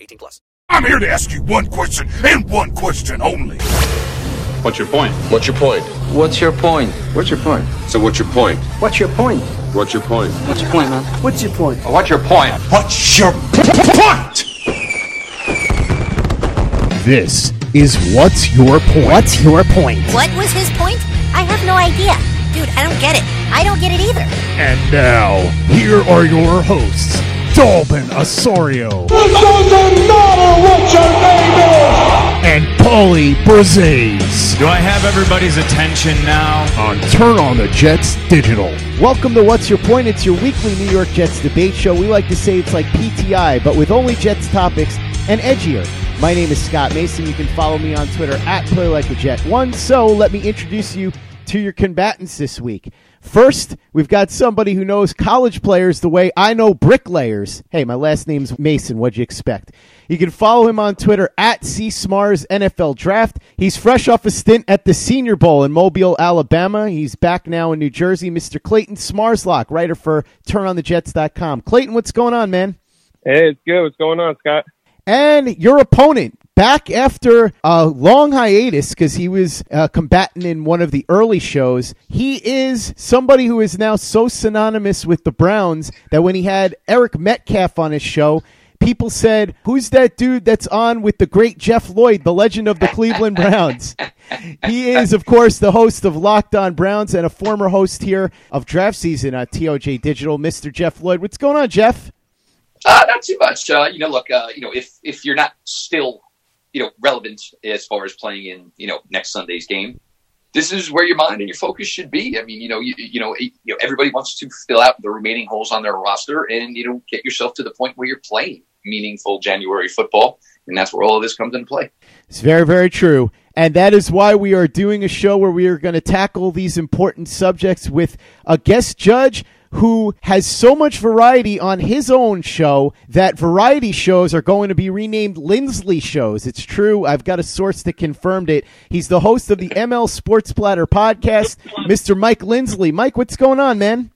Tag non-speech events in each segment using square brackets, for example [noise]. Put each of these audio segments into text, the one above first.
18 plus. I'm here to ask you one question and one question only. What's your point? What's your point? What's your point? What's your point? So what's your point? What's your point? What's your point? What's your point, man? What's your point? What's your point? What's your point? This is What's Your Point? What's your point? What was his point? I have no idea. Dude, I don't get it. I don't get it either. And now, here are your hosts, Dalvin Osorio. It doesn't matter what your name is! And Paulie Brzez. Do I have everybody's attention now? On Turn on the Jets Digital. Welcome to What's Your Point? It's your weekly New York Jets debate show. We like to say it's like PTI, but with only Jets topics and edgier. My name is Scott Mason. You can follow me on Twitter at PlayLikeAJet1. So let me introduce you to your combatants this week. First, we've got somebody who knows college players the way I know bricklayers. Hey, my last name's Mason. What'd you expect? You can follow him on Twitter at CSmars NFL Draft. He's fresh off a stint at the Senior Bowl in Mobile, Alabama. He's back now in New Jersey. Mr. Clayton Smarslock, writer for TurnOnTheJets.com. Clayton, what's going on, man? Hey, it's good. What's going on, Scott? And your opponent, back after a long hiatus because he was uh, combatant in one of the early shows. He is somebody who is now so synonymous with the Browns that when he had Eric Metcalf on his show, people said, Who's that dude that's on with the great Jeff Lloyd, the legend of the Cleveland [laughs] Browns? he is, of course, the host of Locked On Browns and a former host here of draft season at TOJ Digital, Mr. Jeff Lloyd. What's going on, Jeff? Uh, not too much. Uh, you know, look, uh, you know, if if you're not still, you know, relevant as far as playing in, you know, next Sunday's game, this is where your mind and your focus should be. I mean, you know, you, you know, you know, everybody wants to fill out the remaining holes on their roster and you know get yourself to the point where you're playing meaningful January football, and that's where all of this comes into play. It's very, very true. And that is why we are doing a show where we are going to tackle these important subjects with a guest judge who has so much variety on his own show that variety shows are going to be renamed Lindsley shows. It's true. I've got a source that confirmed it. He's the host of the ML Sports Platter podcast, Mr. Mike Lindsley. Mike, what's going on, man?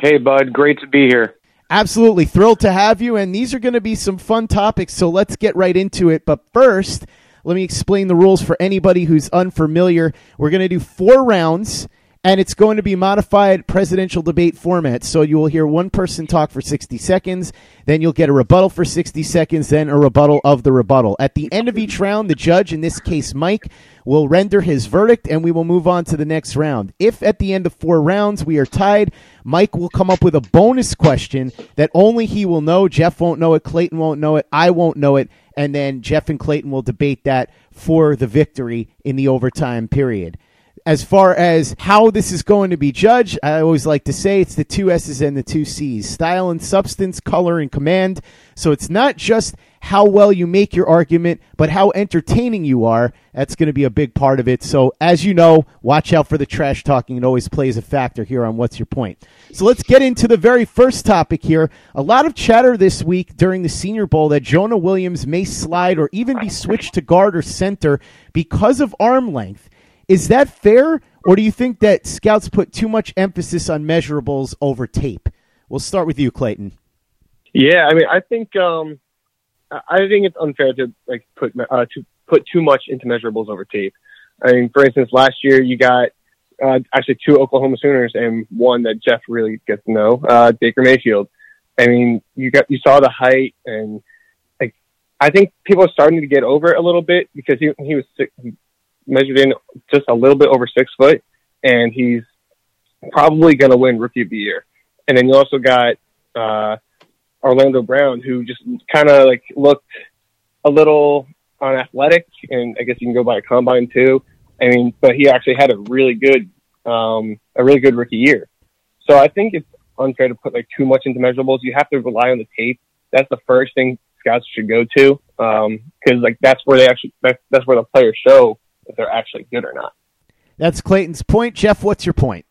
Hey, bud. Great to be here. Absolutely thrilled to have you. And these are going to be some fun topics. So let's get right into it. But first, let me explain the rules for anybody who's unfamiliar. We're going to do four rounds and it's going to be modified presidential debate format. So you will hear one person talk for 60 seconds, then you'll get a rebuttal for 60 seconds, then a rebuttal of the rebuttal. At the end of each round, the judge, in this case Mike, will render his verdict and we will move on to the next round. If at the end of four rounds we are tied, Mike will come up with a bonus question that only he will know. Jeff won't know it, Clayton won't know it, I won't know it, and then Jeff and Clayton will debate that for the victory in the overtime period as far as how this is going to be judged, I always like to say it's the two S's and the two C's style and substance, color and command. So it's not just how well you make your argument, but how entertaining you are. That's going to be a big part of it. So, as you know, watch out for the trash talking. It always plays a factor here on What's Your Point. So, let's get into the very first topic here. A lot of chatter this week during the Senior Bowl that Jonah Williams may slide or even be switched to guard or center because of arm length. Is that fair, or do you think that scouts put too much emphasis on measurables over tape? We'll start with you, Clayton. Yeah, I mean, I think um, I think it's unfair to like put uh, to put too much into measurables over tape. I mean, for instance, last year you got uh, actually two Oklahoma Sooners and one that Jeff really gets to know, uh, Baker Mayfield. I mean, you got you saw the height and like I think people are starting to get over it a little bit because he he was measured in just a little bit over six foot, and he's probably going to win Rookie of the Year. And then you also got uh, Orlando Brown, who just kind of like looked a little unathletic, and I guess you can go by a combine too. I mean, but he actually had a really good, um, a really good rookie year. So I think it's unfair to put like too much into measurables. You have to rely on the tape. That's the first thing scouts should go to, because like that's where they actually that's, that's where the players show if they're actually good or not. That's Clayton's point. Jeff, what's your point?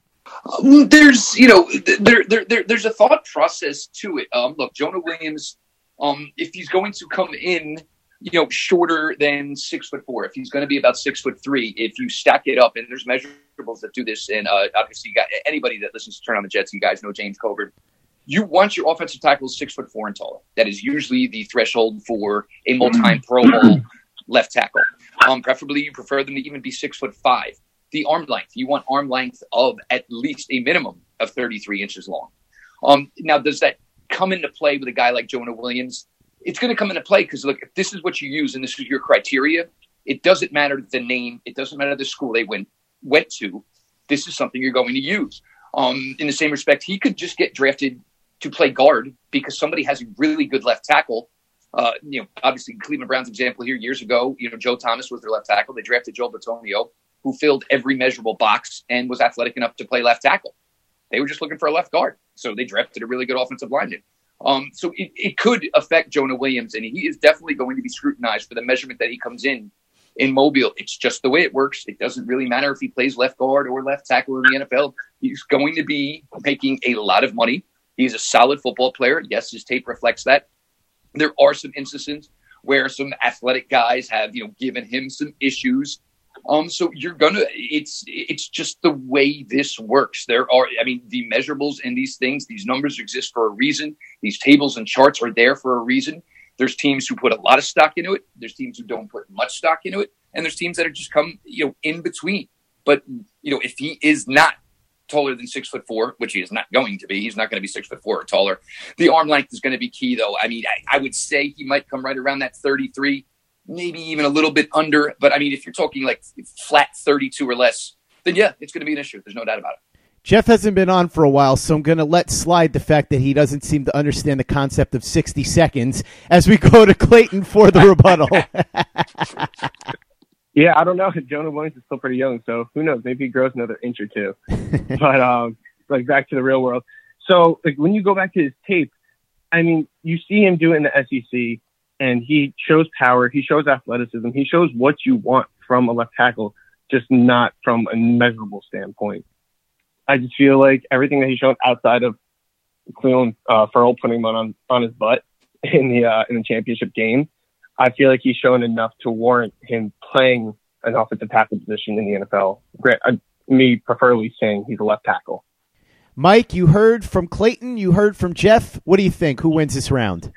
Um, there's you know there, there there there's a thought process to it. Um, look, Jonah Williams, um, if he's going to come in, you know, shorter than six foot four, if he's going to be about six foot three, if you stack it up, and there's measurables that do this, and uh, obviously you got anybody that listens to Turn on the Jets, you guys know James Coburn. You want your offensive tackles six foot four and taller. That is usually the threshold for a multi-time Pro Bowl left tackle. Um, preferably, you prefer them to even be six foot five the arm length. You want arm length of at least a minimum of 33 inches long. Um, now, does that come into play with a guy like Jonah Williams? It's going to come into play because look, if this is what you use and this is your criteria, it doesn't matter the name, it doesn't matter the school they went went to. This is something you're going to use. Um, in the same respect, he could just get drafted to play guard because somebody has a really good left tackle. Uh, you know, obviously Cleveland Browns example here years ago. You know, Joe Thomas was their left tackle. They drafted Joe Bitonio who filled every measurable box and was athletic enough to play left tackle. They were just looking for a left guard. So they drafted a really good offensive lineman. Um, so it, it could affect Jonah Williams, and he is definitely going to be scrutinized for the measurement that he comes in in Mobile. It's just the way it works. It doesn't really matter if he plays left guard or left tackle in the NFL. He's going to be making a lot of money. He's a solid football player. Yes, his tape reflects that. There are some instances where some athletic guys have, you know, given him some issues um, so you're gonna it's it's just the way this works. There are I mean the measurables in these things, these numbers exist for a reason. These tables and charts are there for a reason. There's teams who put a lot of stock into it. There's teams who don't put much stock into it, and there's teams that are just come you know in between. But you know if he is not taller than six foot four, which he is not going to be. He's not going to be six foot four or taller. The arm length is going to be key, though. I mean, I, I would say he might come right around that 33 maybe even a little bit under. But I mean, if you're talking like flat 32 or less, then yeah, it's going to be an issue. There's no doubt about it. Jeff hasn't been on for a while, so I'm going to let slide the fact that he doesn't seem to understand the concept of 60 seconds as we go to Clayton for the [laughs] rebuttal. [laughs] yeah, I don't know. [laughs] Jonah Williams is still pretty young, so who knows? Maybe he grows another inch or two. [laughs] but um, like back to the real world. So like when you go back to his tape, I mean, you see him do it in the SEC and he shows power, he shows athleticism, he shows what you want from a left tackle, just not from a measurable standpoint. I just feel like everything that he's shown outside of Clelin uh, Ferrell putting him on on his butt [laughs] in the uh, in the championship game, I feel like he's shown enough to warrant him playing an offensive tackle position in the NFL. Great, uh, me preferably saying he's a left tackle. Mike, you heard from Clayton, you heard from Jeff. What do you think? Who wins this round?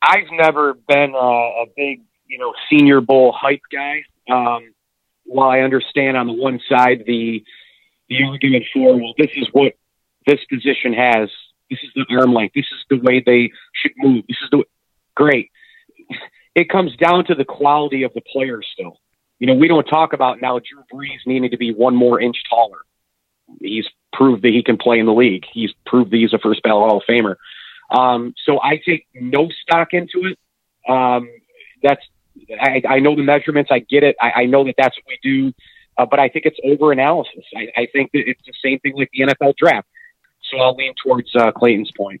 I've never been a, a big, you know, Senior Bowl hype guy. Um, while I understand on the one side the the argument for well, this is what this position has. This is the arm length. This is the way they should move. This is the way. great. It comes down to the quality of the player still. You know, we don't talk about now Drew Brees needing to be one more inch taller. He's proved that he can play in the league. He's proved that he's a first ballot Hall of Famer. Um, so I take no stock into it. Um, that's I, I know the measurements. I get it. I, I know that that's what we do. Uh, but I think it's over analysis. I, I think that it's the same thing like the NFL draft. So I'll lean towards uh, Clayton's point.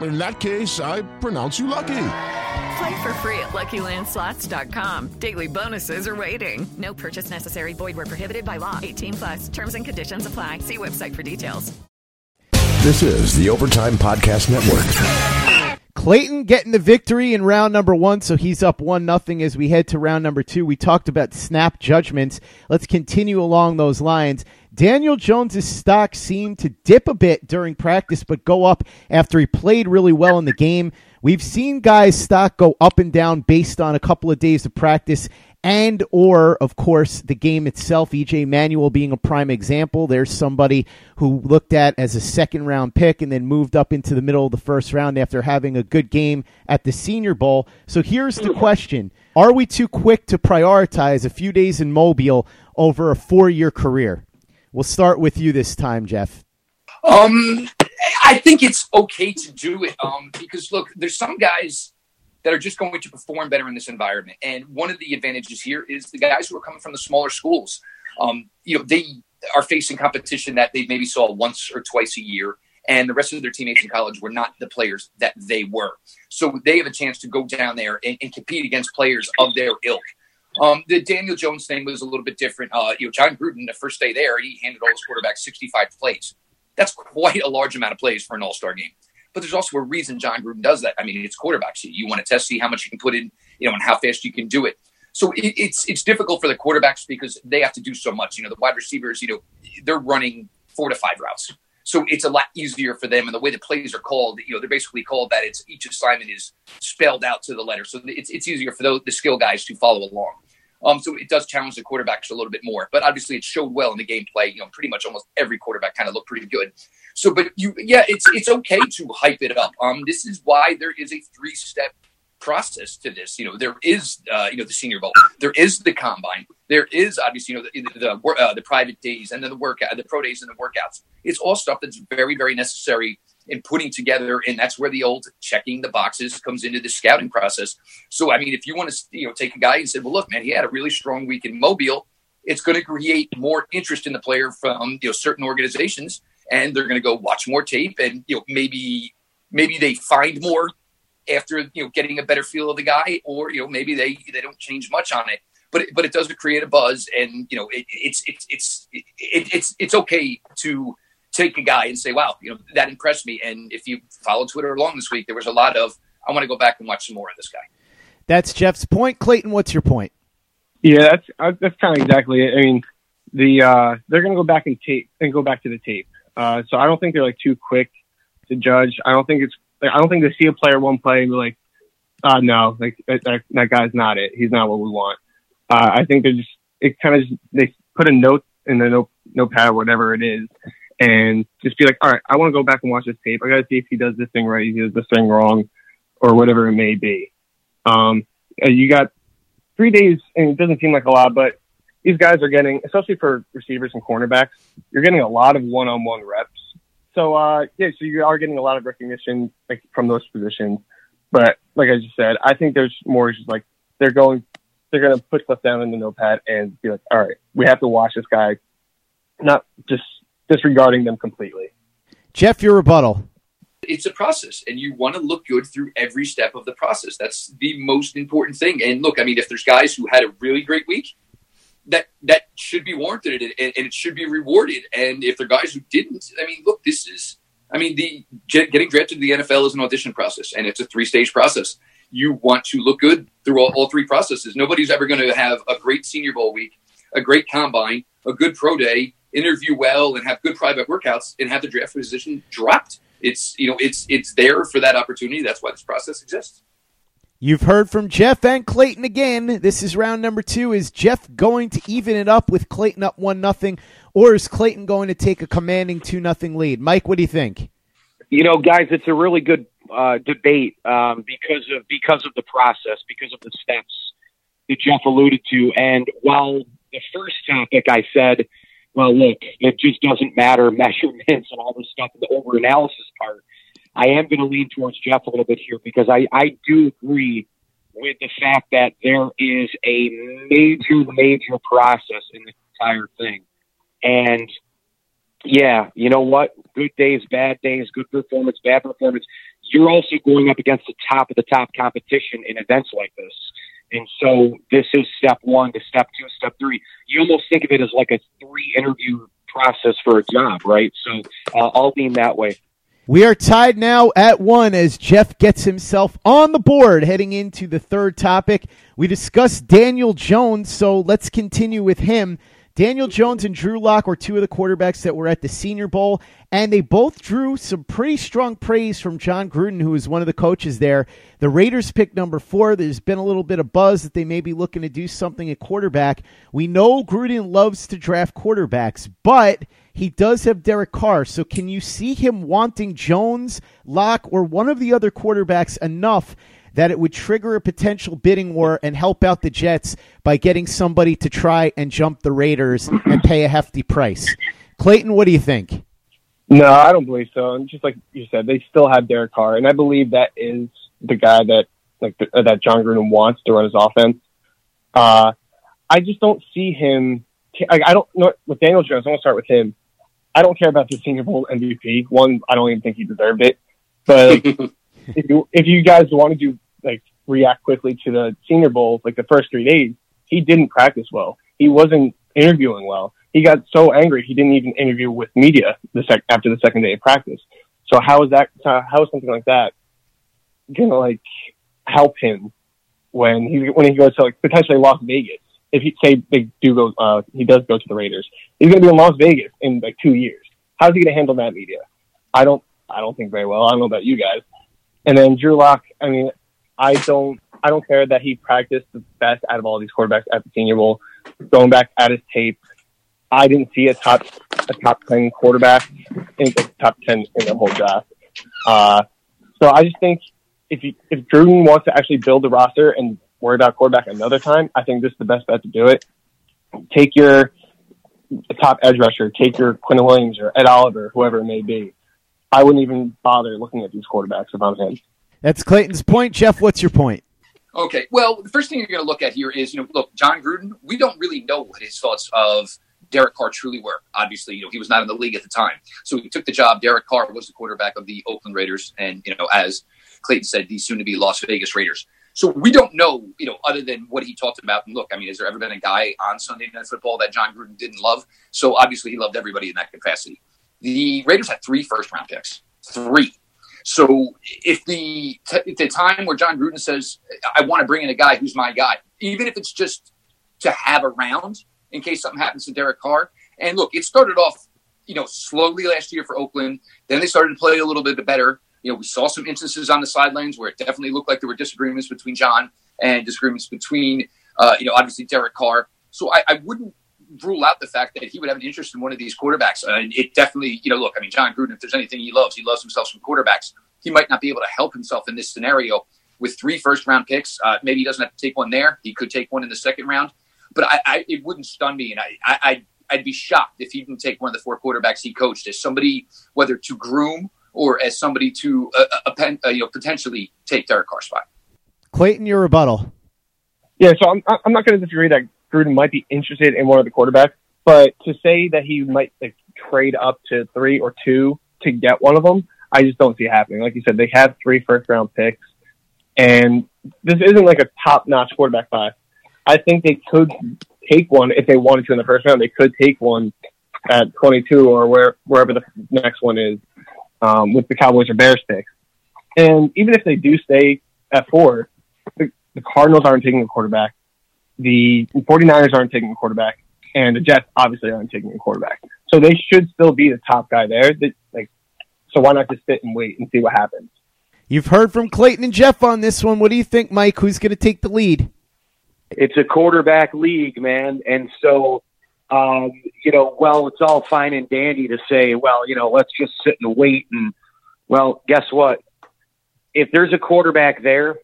In that case, I pronounce you lucky. Play for free at LuckyLandSlots.com. Daily bonuses are waiting. No purchase necessary. Void where prohibited by law. 18 plus. Terms and conditions apply. See website for details. This is the Overtime Podcast Network. Clayton getting the victory in round number one, so he's up one nothing as we head to round number two. We talked about snap judgments. Let's continue along those lines. Daniel Jones's stock seemed to dip a bit during practice, but go up after he played really well in the game. We've seen guys' stock go up and down based on a couple of days of practice and or of course the game itself. Ej manuel being a prime example. There's somebody who looked at as a second round pick and then moved up into the middle of the first round after having a good game at the senior bowl. So here's the question. Are we too quick to prioritize a few days in mobile over a four year career we'll start with you this time jeff Um, I think it's okay to do it. Um, because look, there's some guys that are just going to perform better in this environment, and one of the advantages here is the guys who are coming from the smaller schools. Um, you know, they are facing competition that they maybe saw once or twice a year, and the rest of their teammates in college were not the players that they were. So they have a chance to go down there and, and compete against players of their ilk. Um, the Daniel Jones thing was a little bit different. Uh, you know, Jon Gruden, the first day there, he handed all his quarterbacks 65 plays. That's quite a large amount of plays for an All Star game. But there's also a reason Jon Gruden does that. I mean, it's quarterbacks. You want to test, see how much you can put in, you know, and how fast you can do it. So it, it's it's difficult for the quarterbacks because they have to do so much. You know, the wide receivers, you know, they're running four to five routes. So it's a lot easier for them. And the way the plays are called, you know, they're basically called that it's each assignment is spelled out to the letter. So it's, it's easier for the skill guys to follow along. Um, so it does challenge the quarterbacks a little bit more, but obviously it showed well in the gameplay. You know, pretty much almost every quarterback kind of looked pretty good. So, but you, yeah, it's it's okay to hype it up. Um, this is why there is a three step process to this. You know, there is uh, you know the Senior Bowl, there is the combine, there is obviously you know the the, uh, the private days and then the workout, the pro days and the workouts. It's all stuff that's very very necessary in putting together, and that's where the old checking the boxes comes into the scouting process. So, I mean, if you want to, you know, take a guy and say, "Well, look, man, he had a really strong week in Mobile," it's going to create more interest in the player from you know certain organizations, and they're going to go watch more tape, and you know, maybe maybe they find more after you know getting a better feel of the guy, or you know, maybe they they don't change much on it. But, but it does create a buzz, and you know it, it's it's it's it, it's it's okay to take a guy and say, wow, you know, that impressed me. And if you follow Twitter along this week, there was a lot of, I want to go back and watch some more of this guy. That's Jeff's point. Clayton, what's your point? Yeah, that's uh, that's kind of exactly it. I mean, the uh, they're going to go back and tape and go back to the tape. Uh, so I don't think they're like too quick to judge. I don't think it's like, I don't think they see a player one play and be like, uh, no, like that, that, guy's not it. He's not what we want. Uh, I think they just it kind of they put a note in the note notepad, whatever it is, and just be like, all right, I want to go back and watch this tape. I got to see if he does this thing right, he does this thing wrong, or whatever it may be. Um, you got three days, and it doesn't seem like a lot, but these guys are getting, especially for receivers and cornerbacks, you're getting a lot of one-on-one reps. So, uh, yeah, so you are getting a lot of recognition like from those positions. But like I just said, I think there's more just like they're going, they're going to put stuff down in the notepad and be like, all right, we have to watch this guy, not just disregarding them completely. Jeff, your rebuttal. It's a process, and you want to look good through every step of the process. That's the most important thing. And look, I mean, if there's guys who had a really great week, that that should be warranted and, and it should be rewarded. And if there are guys who didn't, I mean, look, this is, I mean, the getting drafted to the NFL is an audition process, and it's a three stage process. You want to look good through all, all three processes. Nobody's ever going to have a great Senior Bowl week, a great combine, a good pro day, interview well and have good private workouts and have the draft position dropped. It's you know it's it's there for that opportunity. That's why this process exists. You've heard from Jeff and Clayton again. This is round number two. Is Jeff going to even it up with Clayton up one nothing, or is Clayton going to take a commanding two nothing lead? Mike, what do you think? You know, guys, it's a really good uh, debate um, because of because of the process, because of the steps that Jeff alluded to. And while the first topic I said well, look, it just doesn't matter [laughs] measurements and all this stuff the over analysis part. I am going to lean towards Jeff a little bit here because I, I do agree with the fact that there is a major, major process in the entire thing. And yeah, you know what? Good days, bad days, good performance, bad performance. You're also going up against the top of the top competition in events like this. And so this is step one to step two, step three. You almost think of it as like a three interview process for a job, right? So uh, I'll lean that way. We are tied now at one as Jeff gets himself on the board heading into the third topic. We discussed Daniel Jones, so let's continue with him. Daniel Jones and Drew Lock were two of the quarterbacks that were at the Senior Bowl, and they both drew some pretty strong praise from Jon Gruden, who is one of the coaches there. The Raiders picked number four. There's been a little bit of buzz that they may be looking to do something at quarterback. We know Gruden loves to draft quarterbacks, but he does have Derek Carr. So can you see him wanting Jones, Lock, or one of the other quarterbacks enough that it would trigger a potential bidding war and help out the Jets by getting somebody to try and jump the Raiders and pay a hefty price. Clayton, what do you think? No, I don't believe so. And just like you said, they still have Derek Carr, and I believe that is the guy that like the, uh, that Jon Gruden wants to run his offense. Uh, I just don't see him. T- I, I don't know with Daniel Jones. I'm gonna start with him. I don't care about the Senior Bowl MVP. One, I don't even think he deserved it. But [laughs] if you if you guys want to do like react quickly to the Senior Bowl, like the first three days, he didn't practice well. He wasn't interviewing well. He got so angry he didn't even interview with media the sec- after the second day of practice. So how is that? How is something like that gonna like help him when he when he goes to like potentially Las Vegas? If he say they do go, uh, he does go to the Raiders. He's gonna be in Las Vegas in like two years. How's he gonna handle that media? I don't. I don't think very well. I don't know about you guys. And then Drew Lock. I mean, I don't. I don't care that he practiced the best out of all these quarterbacks at the Senior Bowl. Going back at his tape, I didn't see a top a top ten quarterback in the top ten in the whole draft. Uh, so I just think if you, if Gruden wants to actually build the roster and worry about quarterback another time, I think this is the best bet to do it. Take your top edge rusher, take your Quinnen Williams or Ed Oliver, whoever it may be. I wouldn't even bother looking at these quarterbacks if I'm him. That's Clayton's point. Jeff, what's your point? Okay. Well, the first thing you're going to look at here is, you know, look, Jon Gruden, we don't really know what his thoughts of Derek Carr truly were. Obviously, you know, he was not in the league at the time. So he took the job. Derek Carr was the quarterback of the Oakland Raiders. And, you know, as Clayton said, the soon to be Las Vegas Raiders. So we don't know, you know, other than what he talked about. And look, I mean, has there ever been a guy on Sunday Night Football that Jon Gruden didn't love? So obviously he loved everybody in that capacity. The Raiders had three first round picks. Three. So if the if the time where Jon Gruden says, "I want to bring in a guy who's my guy," even if it's just to have around in case something happens to Derek Carr. And look, it started off, you know, slowly last year for Oakland. Then they started to play a little bit better. You know, we saw some instances on the sidelines where it definitely looked like there were disagreements between Jon and disagreements between, uh, you know, obviously Derek Carr. So I, I wouldn't rule out the fact that he would have an interest in one of these quarterbacks. Uh, it definitely, you know, look, I mean, Jon Gruden, if there's anything he loves, he loves himself some quarterbacks. He might not be able to help himself in this scenario with three first round picks. Uh, maybe he doesn't have to take one there. He could take one in the second round, but I, I it wouldn't stun me, and I, I'd, I'd be shocked if he didn't take one of the four quarterbacks he coached as somebody, whether to groom or as somebody to uh, uh, uh, you know potentially take Derek Carr's spot. Clayton, your rebuttal. Yeah, so I'm I'm not going to disagree that Gruden might be interested in one of the quarterbacks, but to say that he might like, trade up to three or two to get one of them, I just don't see it happening. Like you said, they have three first round picks, and this isn't like a top notch quarterback class. I think they could take one if they wanted to in the first round. They could take one at 22 or where wherever the next one is um, with the Cowboys or Bears picks. And even if they do stay at four, the, the Cardinals aren't taking a quarterback. The 49ers aren't taking a quarterback. And the Jets obviously aren't taking a quarterback. So they should still be the top guy there. They, like, so why not just sit and wait and see what happens? You've heard from Clayton and Jeff on this one. What do you think, Mike? Who's going to take the lead? It's a quarterback league, man. And so, um, you know, well, it's all fine and dandy to say, well, you know, let's just sit and wait. And, well, guess what? If there's a quarterback there,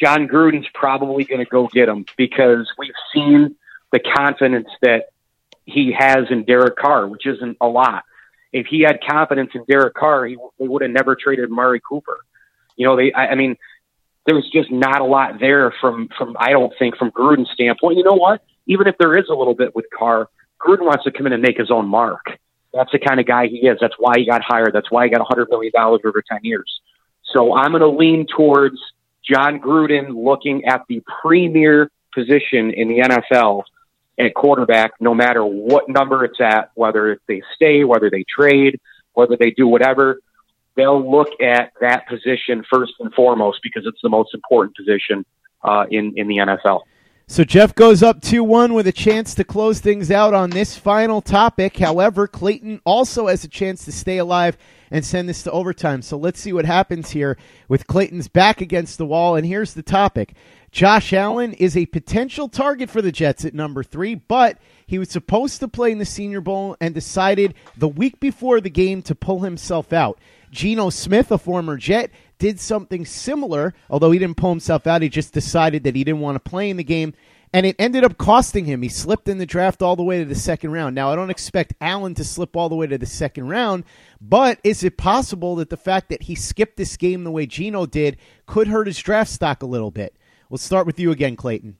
Jon Gruden's probably going to go get him because we've seen the confidence that he has in Derek Carr, which isn't a lot. If he had confidence in Derek Carr, he they would have never traded Amari Cooper. You know, they. I, I mean, there's just not a lot there from from I don't think from Gruden's standpoint. You know what? Even if there is a little bit with Carr, Gruden wants to come in and make his own mark. That's the kind of guy he is. That's why he got hired. That's why he got a hundred million dollars over ten years. So I'm going to lean towards Jon Gruden looking at the premier position in the NFL at quarterback, no matter what number it's at, whether they stay, whether they trade, whether they do whatever, they'll look at that position first and foremost because it's the most important position uh, in in the NFL. So Jeff goes up 2 1 with a chance to close things out on this final topic. However, Clayton also has a chance to stay alive and send this to overtime. So let's see what happens here with Clayton's back against the wall. And here's the topic Josh Allen is a potential target for the Jets at number three, but he was supposed to play in the Senior Bowl and decided the week before the game to pull himself out. Geno Smith, a former Jet, did something similar, although he didn't pull himself out. He just decided that he didn't want to play in the game, and it ended up costing him. He slipped in the draft all the way to the second round. Now, I don't expect Allen to slip all the way to the second round, but is it possible that the fact that he skipped this game the way Geno did could hurt his draft stock a little bit? We'll start with you again, Clayton.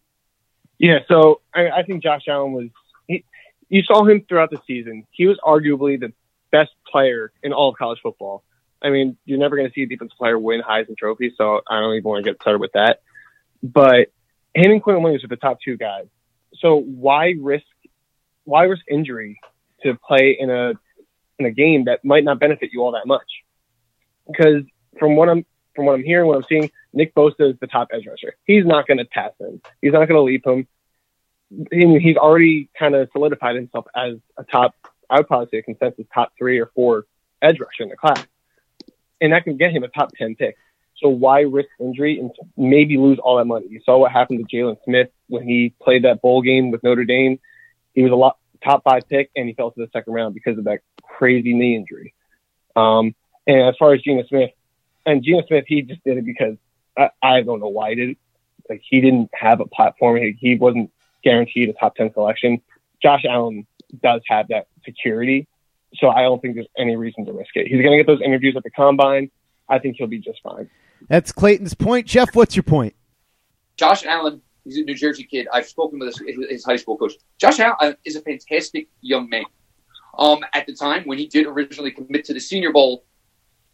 Yeah, so I, I think Josh Allen was. He, you saw him throughout the season. He was arguably the best player in all of college football. I mean, you're never going to see a defensive player win Heisman trophies, so I don't even want to get started with that. But him and Quinnen Williams are the top two guys. So why risk why risk injury to play in a in a game that might not benefit you all that much? Because from what I'm from what I'm hearing, what I'm seeing, Nick Bosa is the top edge rusher. He's not going to pass him. He's not going to leap him. He's already kind of solidified himself as a top, I would probably say a consensus top three or four edge rusher in the class. And that can get him a top 10 pick. So why risk injury and maybe lose all that money? You saw what happened to Jaylon Smith when he played that bowl game with Notre Dame. He was a lot, top five pick and he fell to the second round because of that crazy knee injury. Um, and as far as Geno Smith, and Geno Smith, he just did it because I, I don't know why he did it. Like he didn't have a platform. He, he wasn't guaranteed a top 10 selection. Josh Allen does have that security. So I don't think there's any reason to risk it. He's going to get those interviews at the combine. I think he'll be just fine. That's Clayton's point. Jeff, what's your point? Josh Allen, he's a New Jersey kid. I've spoken with his, his high school coach. Josh Allen is a fantastic young man. Um, at the time when he did originally commit to the Senior Bowl,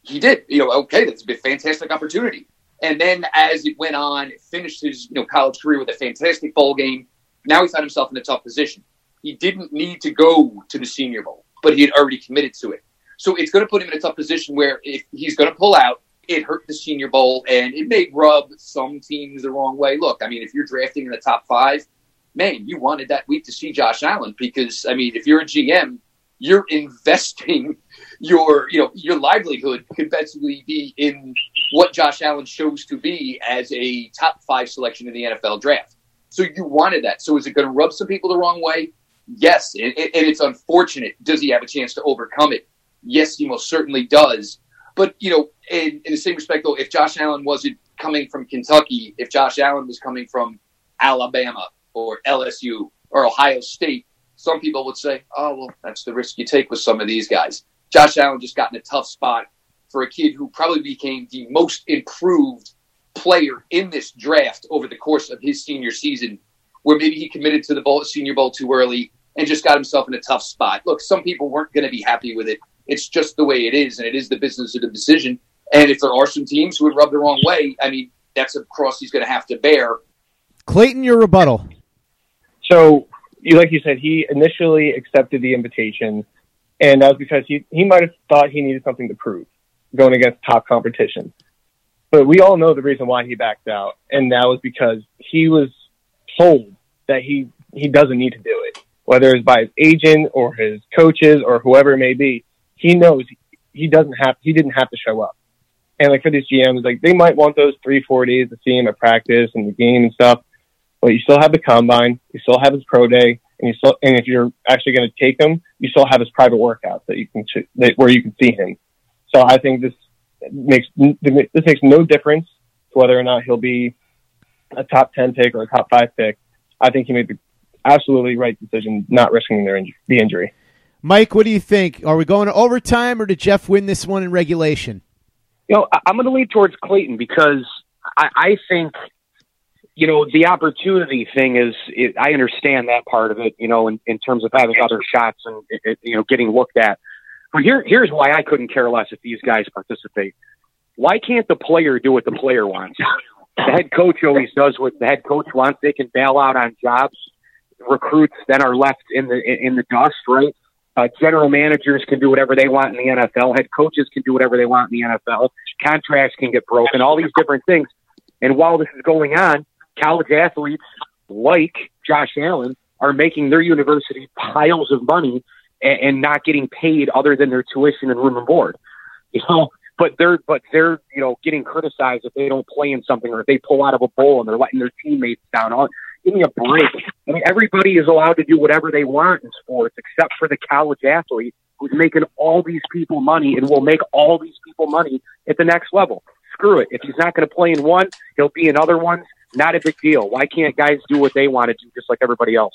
he did. You know, okay, that's a fantastic opportunity. And then as it went on, finished his you know college career with a fantastic bowl game. Now he found himself in a tough position. He didn't need to go to the Senior Bowl, but he had already committed to it. So it's going to put him in a tough position where if he's going to pull out, it hurt the Senior Bowl, and it may rub some teams the wrong way. Look, I mean, if you're drafting in the top five, man, you wanted that week to see Josh Allen because I mean, if you're a GM, you're investing [laughs] your you know your livelihood could basically be in what Josh Allen shows to be as a top five selection in the NFL draft. So you wanted that. So is it going to rub some people the wrong way? Yes, and, and it's unfortunate. Does he have a chance to overcome it? Yes, he most certainly does. But you know, in, in the same respect, though, if Josh Allen wasn't coming from Kentucky, if Josh Allen was coming from Alabama or LSU or Ohio State, some people would say, "Oh, well, that's the risk you take with some of these guys." Josh Allen just got in a tough spot for a kid who probably became the most improved player in this draft over the course of his senior season, where maybe he committed to the Senior Bowl too early and just got himself in a tough spot. Look, some people weren't going to be happy with it. It's just the way it is, and it is the business of the decision. And if there are some teams who would rub the wrong way, I mean, that's a cross he's going to have to bear. Clayton, your rebuttal. So, you like you said, he initially accepted the invitation, and that was because he he might have thought he needed something to prove going against top competition. But we all know the reason why he backed out, and that was because he was told that he he doesn't need to do it, whether it's by his agent or his coaches or whoever it may be. He knows he doesn't have he didn't have to show up. And like for these GMs, like they might want those three four days to see him at practice and the game and stuff, but you still have the combine, you still have his pro day, and you still and if you're actually going to take him, you still have his private workouts that you can that, where you can see him. So I think this makes this makes no difference to whether or not he'll be a top ten pick or a top five pick. I think he made the absolutely right decision, not risking their inj- the injury. Mike, what do you think? Are we going to overtime, or did Jeff win this one in regulation? You know, I- I'm going to lean towards Clayton because I, I think, you know, the opportunity thing is, it, I understand that part of it, you know, in, in terms of having other shots and, it, you know, getting looked at. But here, here's why I couldn't care less if these guys participate. Why can't the player do what the player wants? [laughs] The head coach always does what the head coach wants. They can bail out on jobs. Recruits then are left in the in the dust, right? Uh, general managers can do whatever they want in the NFL. Head coaches can do whatever they want in the NFL. Contracts can get broken. All these different things. And while this is going on, college athletes like Josh Allen, are making their university piles of money and, and not getting paid other than their tuition and room and board. [laughs] You know, but they're but they're you know getting criticized if they don't play in something or if they pull out of a bowl and they're letting their teammates down. All give me a break. I mean, everybody is allowed to do whatever they want in sports except for the college athlete who's making all these people money and will make all these people money at the next level. Screw it. If he's not going to play in one, he'll be in other ones. Not a big deal. Why can't guys do what they want to do just like everybody else?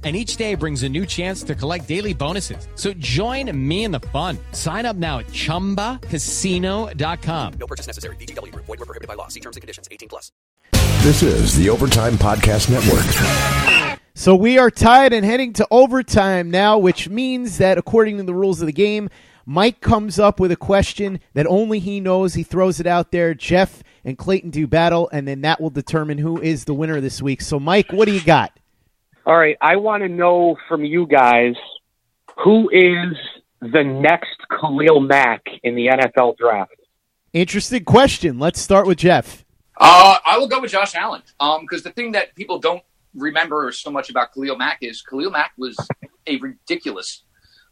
And each day brings a new chance to collect daily bonuses. So join me in the fun. Sign up now at chumbacasino.com. No purchase necessary. VGW Group. Void were prohibited by law. See terms and conditions. 18 plus. This is the Overtime Podcast Network. So we are tied and heading to overtime now, which means that according to the rules of the game, Mike comes up with a question that only he knows. He throws it out there. Jeff and Clayton do battle, and then that will determine who is the winner this week. So, Mike, what do you got? All right, I want to know from you guys who is the next Khalil Mack in the NFL draft. Interesting question. Let's start with Jeff. Uh, I will go with Josh Allen because the thing that people don't remember so much about Khalil Mack is Khalil Mack was a ridiculous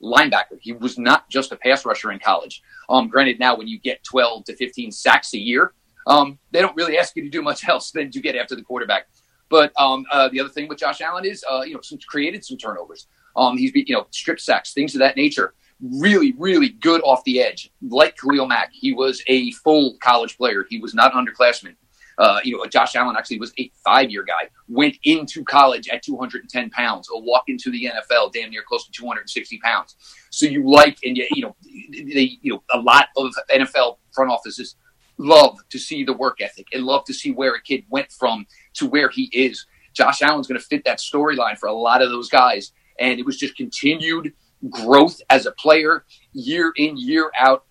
linebacker. He was not just a pass rusher in college. Um, granted, now when you get 12 to 15 sacks a year, um, they don't really ask you to do much [laughs] else than to get after the quarterback. But um, uh, the other thing with Josh Allen is, uh, you know, some, created some turnovers. Um, he's, you know, strip sacks, things of that nature. Really, really good off the edge, like Khalil Mack. He was a full college player. He was not an underclassman. Uh, you know, Josh Allen actually was a five-year guy. Went into college at 210 pounds. A walk into the NFL, damn near close to 260 pounds. So you like, and you, you know, they, you know, a lot of NFL front offices love to see the work ethic and love to see where a kid went from to where he is. Josh Allen's going to fit that storyline for a lot of those guys, and it was just continued growth as a player, year in, year out.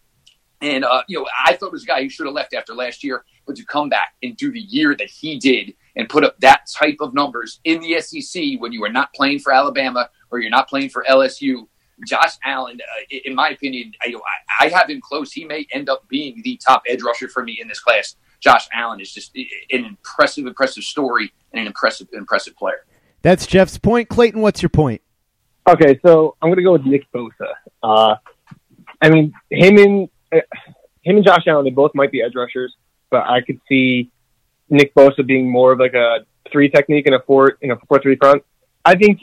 And uh, you know, I thought it was a guy who should have left after last year but to come back and do the year that he did and put up that type of numbers in the SEC when you are not playing for Alabama or you're not playing for LSU, Josh Allen, uh, in my opinion, I, I have him close. He may end up being the top edge rusher for me in this class. Josh Allen is just an impressive, impressive story and an impressive, impressive player. That's Jeff's point. Clayton, what's your point? Okay, so I'm going to go with Nick Bosa. Uh, I mean, him and uh, him and Josh Allen, they both might be edge rushers but I could see Nick Bosa being more of like a three technique in a four in a four three front. I think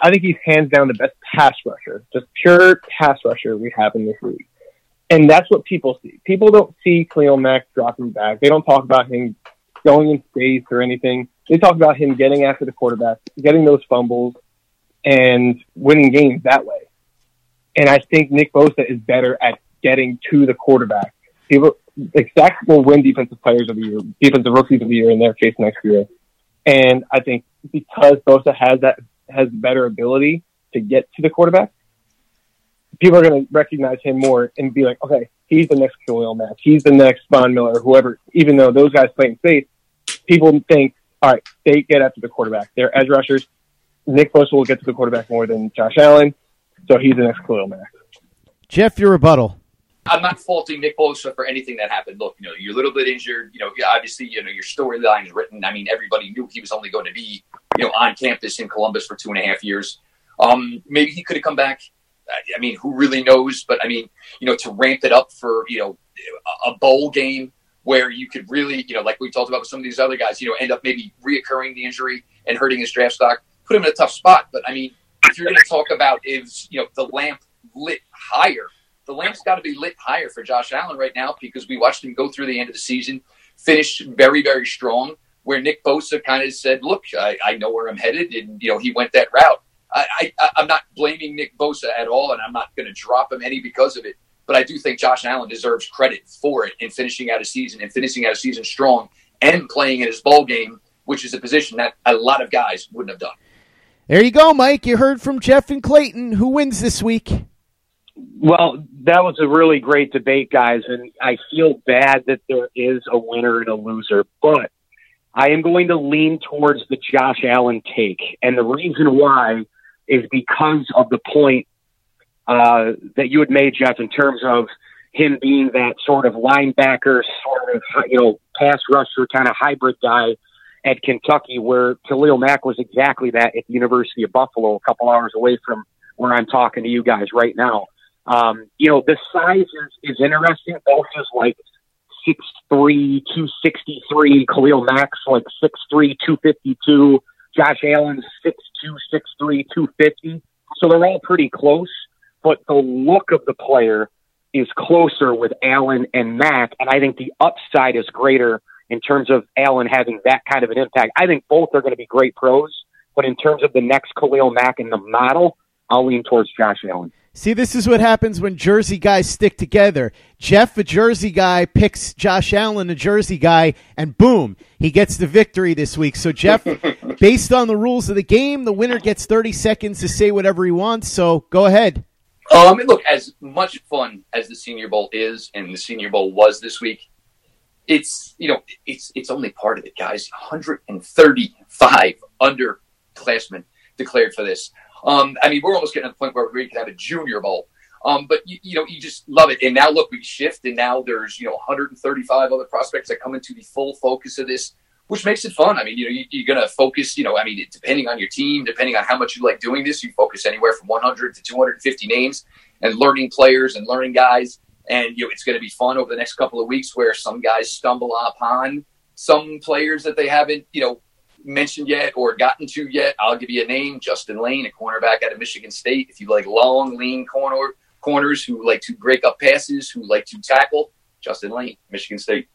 I think he's hands down the best pass rusher, just pure pass rusher we have in this league, and that's what people see. People don't see Khalil Mack dropping back. They don't talk about him going in space or anything. They talk about him getting after the quarterback, getting those fumbles, and winning games that way. And I think Nick Bosa is better at getting to the quarterback. People like Zach will win defensive players of the year, defensive rookies of the year in their case next year. And I think because Bosa has that has better ability to get to the quarterback, people are going to recognize him more and be like, okay, he's the next Khalil Mack, he's the next Von Miller, whoever. Even though those guys play in space, people think, all right, they get after the quarterback. They're edge rushers. Nick Bosa will get to the quarterback more than Josh Allen, so he's the next Khalil Mack. Jeff, your rebuttal. I'm not faulting Nick Bosa for anything that happened. Look, you know, you're a little bit injured. You know, obviously, you know, your storyline is written. I mean, everybody knew he was only going to be, you know, on campus in Columbus for two and a half years. Um, maybe he could have come back. I mean, who really knows? But I mean, you know, to ramp it up for, you know, a bowl game where you could really, you know, like we talked about with some of these other guys, you know, end up maybe reoccurring the injury and hurting his draft stock, put him in a tough spot. But I mean, if you're going to talk about if, you know, the lamp lit higher, the lamp's got to be lit higher for Josh Allen right now because we watched him go through the end of the season, finish very, very strong. Where Nick Bosa kind of said, "Look, I, I know where I'm headed," and you know he went that route. I, I, I'm not blaming Nick Bosa at all, and I'm not going to drop him any because of it. But I do think Josh Allen deserves credit for it in finishing out a season and finishing out a season strong and playing in his bowl game, which is a position that a lot of guys wouldn't have done. There you go, Mike. You heard from Jeff and Clayton. Who wins this week? Well, that was a really great debate, guys, and I feel bad that there is a winner and a loser, but I am going to lean towards the Josh Allen take. And the reason why is because of the point uh, that you had made, Jeff, in terms of him being that sort of linebacker, sort of, you know, pass rusher kind of hybrid guy at Kentucky, where Khalil Mack was exactly that at the University of Buffalo, a couple hours away from where I'm talking to you guys right now. Um, you know, the size is, is interesting. Both is like 6'3", 263. Khalil Mack's like 6'3", 252. Josh Allen's 6'2", 6'3", 250. So they're all pretty close, but the look of the player is closer with Allen and Mack, and I think the upside is greater in terms of Allen having that kind of an impact. I think both are going to be great pros, but in terms of the next Khalil Mack and the model, I'll lean towards Josh Allen. See, this is what happens when Jersey guys stick together. Jeff, a Jersey guy, picks Josh Allen, a Jersey guy, and boom, he gets the victory this week. So, Jeff, [laughs] based on the rules of the game, the winner gets 30 seconds to say whatever he wants. So, go ahead. Um, look, as much fun as the Senior Bowl is, and the Senior Bowl was this week, it's you know it's it's only part of it, guys. 135 underclassmen declared for this. Um, I mean, we're almost getting to the point where we could have a Junior Bowl. Um, but you, you, know, you just love it. And now look, we shift, and now there's you know 135 other prospects that come into the full focus of this, which makes it fun. I mean, you know, you, are going to focus. You know, I mean, depending on your team, depending on how much you like doing this, you focus anywhere from 100 to 250 names and learning players and learning guys. And you know, it's going to be fun over the next couple of weeks where some guys stumble upon some players that they haven't, you know, mentioned yet or gotten to yet. I'll give you a name: Justin Layne, a cornerback out of Michigan State. If you like long, lean corner corners who like to break up passes, who like to tackle, Justin Layne, Michigan State.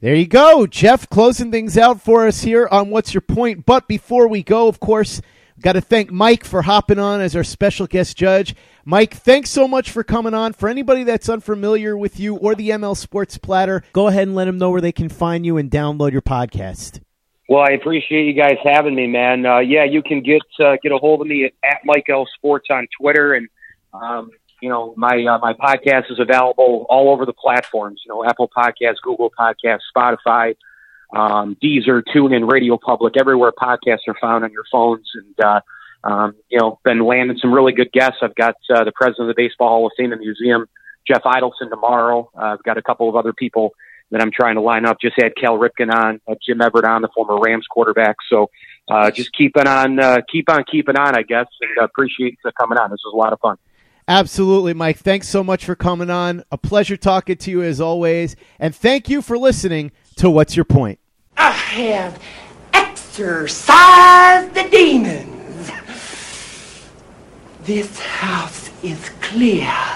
There you go, Jeff, closing things out for us here on What's Your Point. But before we go, of course, got to thank Mike for hopping on as our special guest judge. Mike, thanks so much for coming on. For anybody that's unfamiliar with you or the ML Sports Platter, go ahead and let them know where they can find you and download your podcast. Well, I appreciate you guys having me, man. Uh, yeah, you can get uh, get a hold of me at, at Mike L Sports on Twitter, and um, you know my uh, my podcast is available all over the platforms. You know, Apple Podcasts, Google Podcasts, Spotify, um, Deezer, TuneIn, Radio Public, everywhere podcasts are found on your phones, and uh, um, you know, been landing some really good guests. I've got uh, the president of the Baseball Hall of Fame and Museum, Jeff Idelson, tomorrow. Uh, I've got a couple of other people that I'm trying to line up. Just had Cal Ripken on, uh, Jim Everett on, the former Rams quarterback. So uh, just keeping on, uh, keep on keeping on, I guess, and uh, appreciate uh, coming on. This was a lot of fun. Absolutely, Mike. Thanks so much for coming on. A pleasure talking to you as always. And thank you for listening to What's Your Point? I have exorcised the demons. This house is clear.